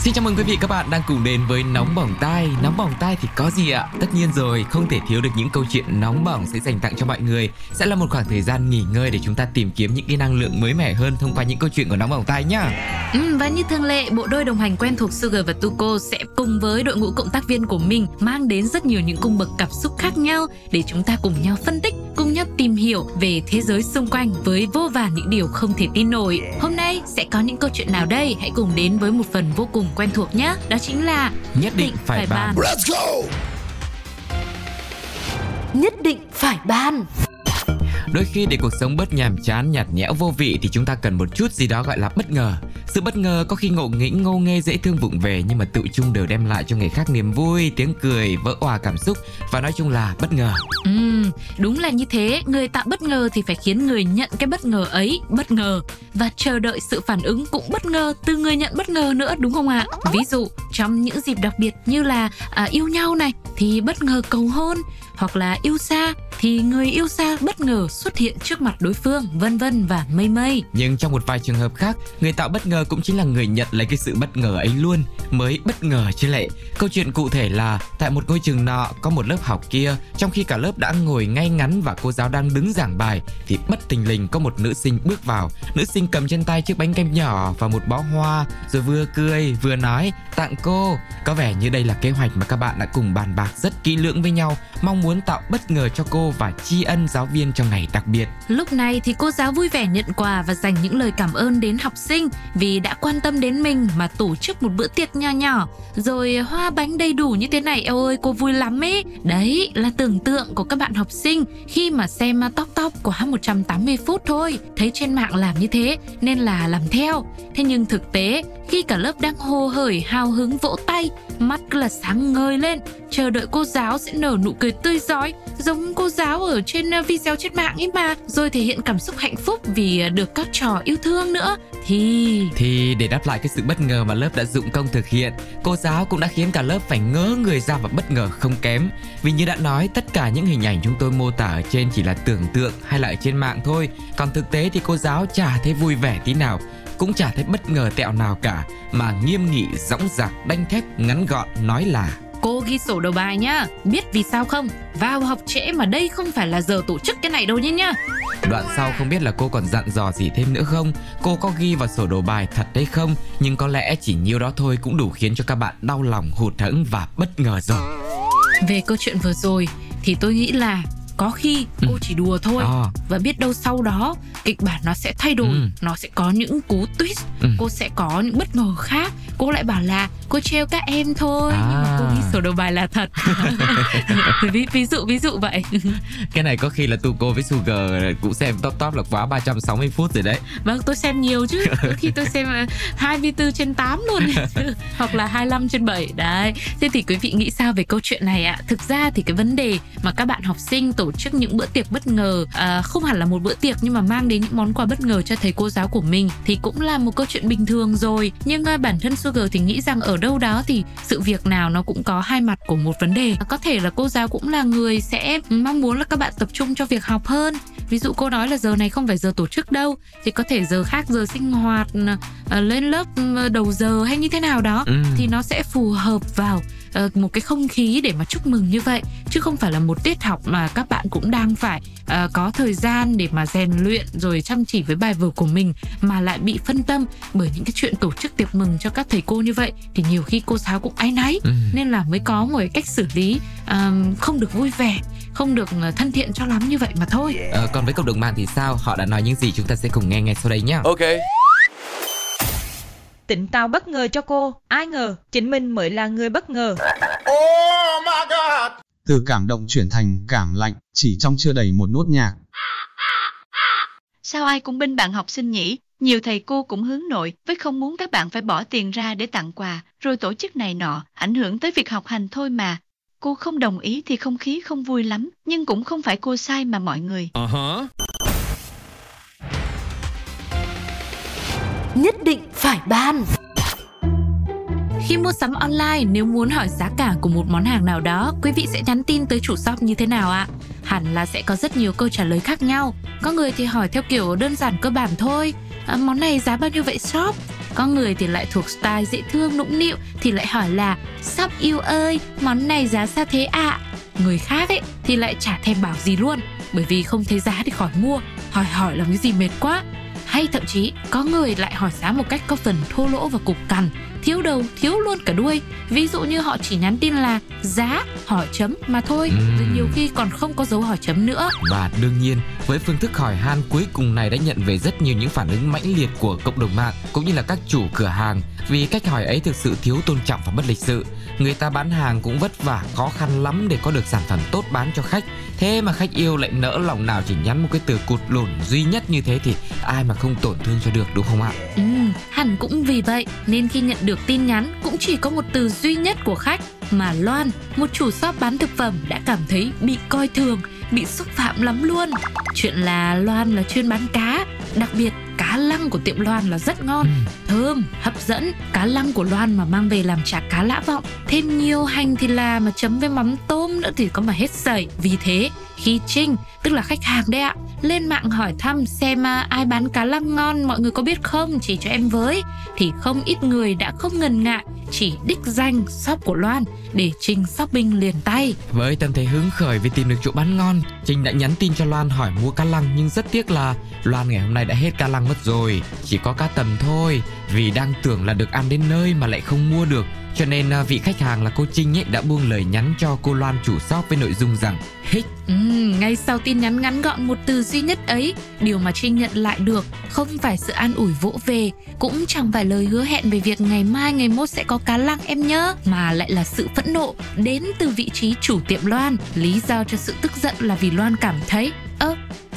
Xin chào mừng quý vị các bạn đang cùng đến với Nóng Bỏng Tai. Nóng Bỏng Tai thì có gì ạ? Tất nhiên rồi, không thể thiếu được những câu chuyện nóng bỏng sẽ dành tặng cho mọi người. Sẽ là một khoảng thời gian nghỉ ngơi để chúng ta tìm kiếm những cái năng lượng mới mẻ hơn thông qua những câu chuyện của Nóng Bỏng Tai nhá. Ừ, Và như thường lệ, bộ đôi đồng hành quen thuộc Sugar và Tuko sẽ cùng với đội ngũ cộng tác viên của mình Mang đến rất nhiều những cung bậc cảm xúc khác nhau Để chúng ta cùng nhau phân tích, nhau tìm hiểu về thế giới xung quanh Với vô vàn những điều không thể tin nổi. Hôm nay sẽ có những câu chuyện nào đây? Hãy cùng đến với một phần vô cùng quen thuộc nhé. Đó chính là Nhất định phải bàn Let's go! Nhất định phải ban Đôi khi để cuộc sống bớt nhàm chán, nhạt nhẽo vô vị thì chúng ta cần một chút gì đó gọi là bất ngờ. Sự bất ngờ có khi ngộ nghĩnh, ngô nghê, dễ thương vụng về nhưng mà tự chung đều đem lại cho người khác niềm vui, tiếng cười, vỡ òa cảm xúc và nói chung là bất ngờ. Ừ, đúng là như thế, người tạo bất ngờ thì phải khiến người nhận cái bất ngờ ấy bất ngờ và chờ đợi sự phản ứng cũng bất ngờ từ người nhận bất ngờ nữa đúng không ạ? Ví dụ trong những dịp đặc biệt như là à, yêu nhau này thì bất ngờ cầu hôn hoặc là yêu xa thì người yêu xa bất ngờ xuất hiện trước mặt đối phương vân vân và mây mây Nhưng trong một vài trường hợp khác, người tạo bất ngờ cũng chính là người nhận lấy cái sự bất ngờ ấy luôn, mới bất ngờ chứ lệ. Câu chuyện cụ thể là tại một ngôi trường nọ có một lớp học kia, trong khi cả lớp đã ngồi ngay ngắn và cô giáo đang đứng giảng bài thì bất tình lình có một nữ sinh bước vào. Nữ sinh cầm trên tay chiếc bánh kem nhỏ và một bó hoa rồi vừa cười vừa nói tặng cô. Có vẻ như đây là kế hoạch mà các bạn đã cùng bàn bạc rất kỹ lưỡng với nhau, mong muốn muốn tạo bất ngờ cho cô và tri ân giáo viên trong ngày đặc biệt. Lúc này thì cô giáo vui vẻ nhận quà và dành những lời cảm ơn đến học sinh vì đã quan tâm đến mình mà tổ chức một bữa tiệc nho nhỏ. Rồi hoa bánh đầy đủ như thế này, eo ơi cô vui lắm ấy. Đấy là tưởng tượng của các bạn học sinh khi mà xem Top Top quá 180 phút thôi. Thấy trên mạng làm như thế nên là làm theo. Thế nhưng thực tế khi cả lớp đang hô hởi hào hứng vỗ tay, mắt cứ là sáng ngời lên, chờ đợi cô giáo sẽ nở nụ cười tươi giỏi giống cô giáo ở trên ờ, video trên mạng ấy mà rồi thể hiện cảm xúc hạnh phúc vì ờ, được các trò yêu thương nữa thì Thì để đáp lại cái sự bất ngờ mà lớp đã dụng công thực hiện, cô giáo cũng đã khiến cả lớp phải ngớ người ra và bất ngờ không kém. Vì như đã nói, tất cả những hình ảnh chúng tôi mô tả ở trên chỉ là tưởng tượng hay là ở trên mạng thôi. Còn thực tế thì cô giáo chả thấy vui vẻ tí nào, cũng chả thấy bất ngờ tẹo nào cả, mà nghiêm nghị, dõng dạc, đanh thép, ngắn gọn nói là cô ghi sổ đầu bài nhá biết vì sao không vào học trễ mà đây không phải là giờ tổ chức cái này đâu nhé nhá Đoạn sau không biết là cô còn dặn dò gì thêm nữa không Cô có ghi vào sổ đồ bài thật đấy không Nhưng có lẽ chỉ nhiêu đó thôi cũng đủ khiến cho các bạn đau lòng, hụt hẫng và bất ngờ rồi về câu chuyện vừa rồi thì tôi nghĩ là có khi cô Ừ. chỉ đùa thôi À. và biết đâu sau đó kịch bản nó sẽ thay đổi Ừ. nó sẽ có những cú twist Ừ. cô sẽ có những bất ngờ khác cô lại bảo là cô trêu các em thôi nhưng mà cô À. ghi sổ đầu bài là thật. Ví, ví dụ ví dụ vậy. Cái này có khi là Tuco với Sugar cũng xem top top là quá 360 phút rồi đấy. Vâng tôi xem nhiều chứ. Có khi tôi xem ờ, 24 trên 8 luôn. Hoặc là 25 trên 7 đấy. Thế thì quý vị nghĩ sao về câu chuyện này ạ? Thực ra thì cái vấn đề mà các bạn học sinh tổ chức những bữa tiệc bất ngờ à, không hẳn là một bữa tiệc nhưng mà mang đến những món quà bất ngờ cho thầy cô giáo của mình thì cũng là một câu chuyện bình thường rồi. Nhưng à, bản thân Sugar thì nghĩ rằng ở đâu đó thì sự việc nào nó cũng có hai mặt của một vấn đề có thể là cô giáo cũng là người sẽ mong muốn là các bạn tập trung cho việc học hơn ví dụ cô nói là giờ này không phải giờ tổ chức đâu thì có thể giờ khác giờ sinh hoạt à, lên lớp ừ, đầu giờ hay như thế nào đó Ừ. thì nó sẽ phù hợp vào ờ, một cái không khí để mà chúc mừng như vậy chứ không phải là một tiết học mà các bạn cũng đang phải ờ, có thời gian để mà rèn luyện rồi chăm chỉ với bài vở của mình mà lại bị phân tâm bởi những cái chuyện tổ chức tiệc mừng cho các thầy cô như vậy thì nhiều khi cô giáo cũng áy náy Ừ. nên là mới có một cái cách xử lý ờ, không được vui vẻ không được ờ, thân thiện cho lắm như vậy mà thôi ờ, Còn với cộng đồng mạng thì sao? Họ đã nói những gì chúng ta sẽ cùng nghe ngay sau đây nhé Ok Tịnh tạo bất ngờ cho cô, ai ngờ chính mình mới là người bất ngờ. Oh my god! từ cảm động chuyển thành cảm lạnh, chỉ trong chưa đầy một nốt nhạc. Sao ai cũng bên bạn học sinh nhỉ? Nhiều thầy cô cũng hướng nội với không muốn các bạn phải bỏ tiền ra để tặng quà, rồi tổ chức này nọ, ảnh hưởng tới việc học hành thôi mà. Cô không đồng ý thì không khí không vui lắm, nhưng cũng không phải cô sai mà mọi người. Nhất định phải ban. Khi mua sắm online, nếu muốn hỏi giá cả của một món hàng nào đó, quý vị sẽ nhắn tin tới chủ shop như thế nào ạ? Hẳn là sẽ có rất nhiều câu trả lời khác nhau. Có người thì hỏi theo kiểu đơn giản cơ bản thôi. À, món này giá bao nhiêu vậy shop? Có người thì lại thuộc style dễ thương nũng nịu thì lại hỏi là Shop yêu ơi, món này giá sao thế ạ? Người khác ấy thì lại chả thèm bảo gì luôn bởi vì không thấy giá thì khỏi mua hỏi hỏi làm cái gì mệt quá hay thậm chí có người lại hỏi giá một cách có phần thô lỗ và cục cằn thiếu đầu thiếu luôn cả đuôi ví dụ như họ chỉ nhắn tin là giá hỏi chấm mà thôi rồi nhiều khi còn không có dấu hỏi chấm nữa Và đương nhiên, với phương thức hỏi han cuối cùng này đã nhận về rất nhiều những phản ứng mãnh liệt của cộng đồng mạng cũng như là các chủ cửa hàng vì cách hỏi ấy thực sự thiếu tôn trọng và bất lịch sự. Người ta bán hàng cũng vất vả, khó khăn lắm để có được sản phẩm tốt bán cho khách. Thế mà khách yêu lại nỡ lòng nào chỉ nhắn một cái từ cụt lủn duy nhất như thế thì ai mà không tổn thương cho được đúng không ạ? ừ, hẳn cũng vì vậy nên khi nhận được tin nhắn cũng chỉ có một từ duy nhất của khách mà Loan, một chủ shop bán thực phẩm đã cảm thấy bị coi thường, bị xúc phạm lắm luôn. Chuyện là Loan là chuyên bán cá, đặc biệt cá lăng của tiệm Loan là rất ngon, thơm, hấp dẫn. Cá lăng của Loan mà mang về làm chả cá lã vọng, thêm nhiều hành thì là mà chấm với mắm tôm nữa thì có mà hết sảy. Vì thế, khi Trinh, tức là khách hàng đấy ạ, lên mạng hỏi thăm xem à, ai bán cá lăng ngon mọi người có biết không chỉ cho em với thì không ít người đã không ngần ngại chỉ đích danh shop của Loan để Trinh shopping liền tay. Với tâm thế hứng khởi vì tìm được chỗ bán ngon, Trinh đã nhắn tin cho Loan hỏi mua cá lăng nhưng rất tiếc là Loan ngày hôm nay đã hết cá lăng mất rồi, chỉ có cá tầm thôi. Vì đang tưởng là được ăn đến nơi mà lại không mua được, cho nên à, vị khách hàng là cô Trinh ấy đã buông lời nhắn cho cô Loan chủ shop với nội dung rằng hích ừ, ngay sau tin nhắn ngắn gọn một từ duy nhất ấy, điều mà Trinh nhận lại được không phải sự an ủi vỗ về, cũng chẳng phải lời hứa hẹn về việc ngày mai ngày mốt sẽ có cá lăng em nhớ, mà lại là sự phẫn nộ đến từ vị trí chủ tiệm Loan. Lý do cho sự tức giận là vì Loan cảm thấy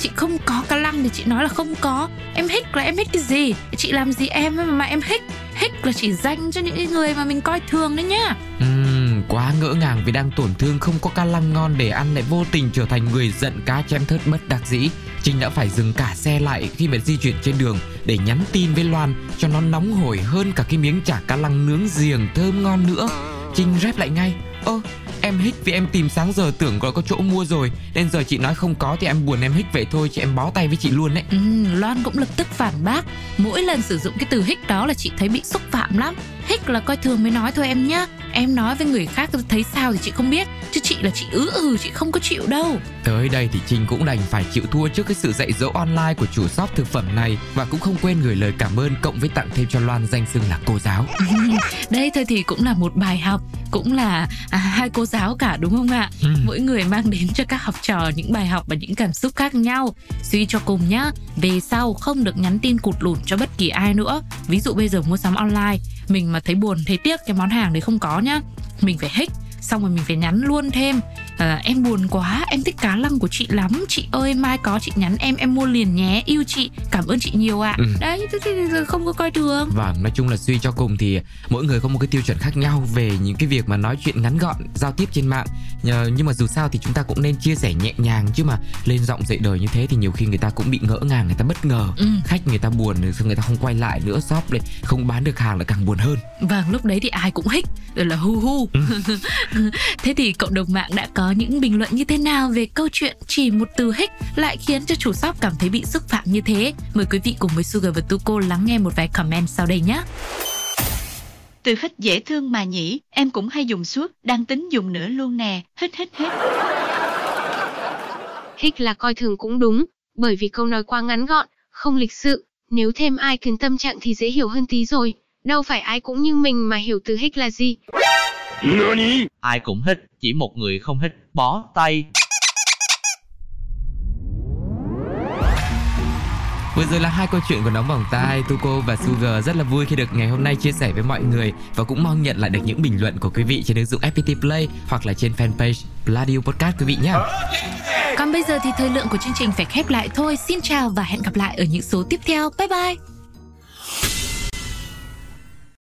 chị không có cá lăng thì chị nói là không có em hích là em hích cái gì chị làm gì em mà, mà em hích hích là chỉ dành cho những người mà mình coi thường đấy nhá uhm, quá ngỡ ngàng vì đang tổn thương không có cá lăng ngon để ăn lại vô tình trở thành người giận cá chém thớt bất đắc dĩ. Trinh đã phải dừng cả xe lại khi mà di chuyển trên đường để nhắn tin với Loan cho nó nóng hổi hơn cả cái miếng chả cá lăng nướng giềng thơm ngon nữa. Trinh rep lại ngay. Ơ, em hích vì em tìm sáng giờ tưởng có có chỗ mua rồi. Nên giờ chị nói không có thì em buồn em hích vậy thôi chị em bó tay với chị luôn đấy. Ừ, Loan cũng lập tức phản bác. Mỗi lần sử dụng cái từ hích đó là chị thấy bị xúc phạm lắm. Hích là coi thường mới nói thôi em nhá. Em nói với người khác thấy sao thì chị không biết. Chứ chị là chị ứ ừ chị không có chịu đâu. Tới đây thì Trinh cũng đành phải chịu thua trước cái sự dạy dỗ online của chủ shop thực phẩm này và cũng không quên gửi lời cảm ơn cộng với tặng thêm cho Loan danh xưng là cô giáo. Đây thôi thì cũng là một bài học Cũng là à, hai cô giáo cả đúng không ạ? Ừ. Mỗi người mang đến cho các học trò những bài học và những cảm xúc khác nhau. Suy cho cùng nhá Về sau không được nhắn tin cụt lủn cho bất kỳ ai nữa. Ví dụ bây giờ mua sắm online mình mà thấy buồn, thấy tiếc cái món hàng đấy không có nhá. Mình phải hích xong rồi mình phải nhắn luôn thêm à, em buồn quá em thích cá lăng của chị lắm chị ơi mai có chị nhắn em em mua liền nhé yêu chị cảm ơn chị nhiều ạ Ừ. đấy không có coi thường Và nói chung là suy cho cùng thì mỗi người có một cái tiêu chuẩn khác nhau về những cái việc mà nói chuyện ngắn gọn, giao tiếp trên mạng. Nhưng mà dù sao thì chúng ta cũng nên chia sẻ nhẹ nhàng chứ mà lên giọng dạy đời như thế thì nhiều khi người ta cũng bị ngỡ ngàng, người ta bất ngờ. Ừ. Khách người ta buồn rồi người ta không quay lại nữa shop lại không bán được hàng lại càng buồn hơn. Vâng, lúc đấy thì ai cũng hích, rồi là hu hu. thế thì cộng đồng mạng đã có những bình luận như thế nào về câu chuyện chỉ một từ hích lại khiến cho chủ shop cảm thấy bị xúc phạm như thế? Mời quý vị cùng với Sugar và Tuko lắng nghe một vài comment sau đây nhé. Từ hít dễ thương mà nhỉ, em cũng hay dùng suốt, đang tính dùng nữa luôn nè, hít hít hít. Hích là coi thường cũng đúng, bởi vì câu nói quá ngắn gọn, không lịch sự, nếu thêm ai khiến tâm trạng thì dễ hiểu hơn tí rồi. Đâu phải ai cũng như mình mà hiểu từ hích là gì. Ai cũng hít, chỉ một người không hít, bó tay. Vừa rồi là hai câu chuyện của nóng bỏng tai Tuko và Sugar rất là vui khi được ngày hôm nay chia sẻ với mọi người và cũng mong nhận lại được những bình luận của quý vị trên ứng dụng FPT Play hoặc là trên fanpage Pladio Podcast quý vị nhé. Còn bây giờ thì thời lượng của chương trình phải khép lại thôi. Xin chào và hẹn gặp lại ở những số tiếp theo. Bye bye.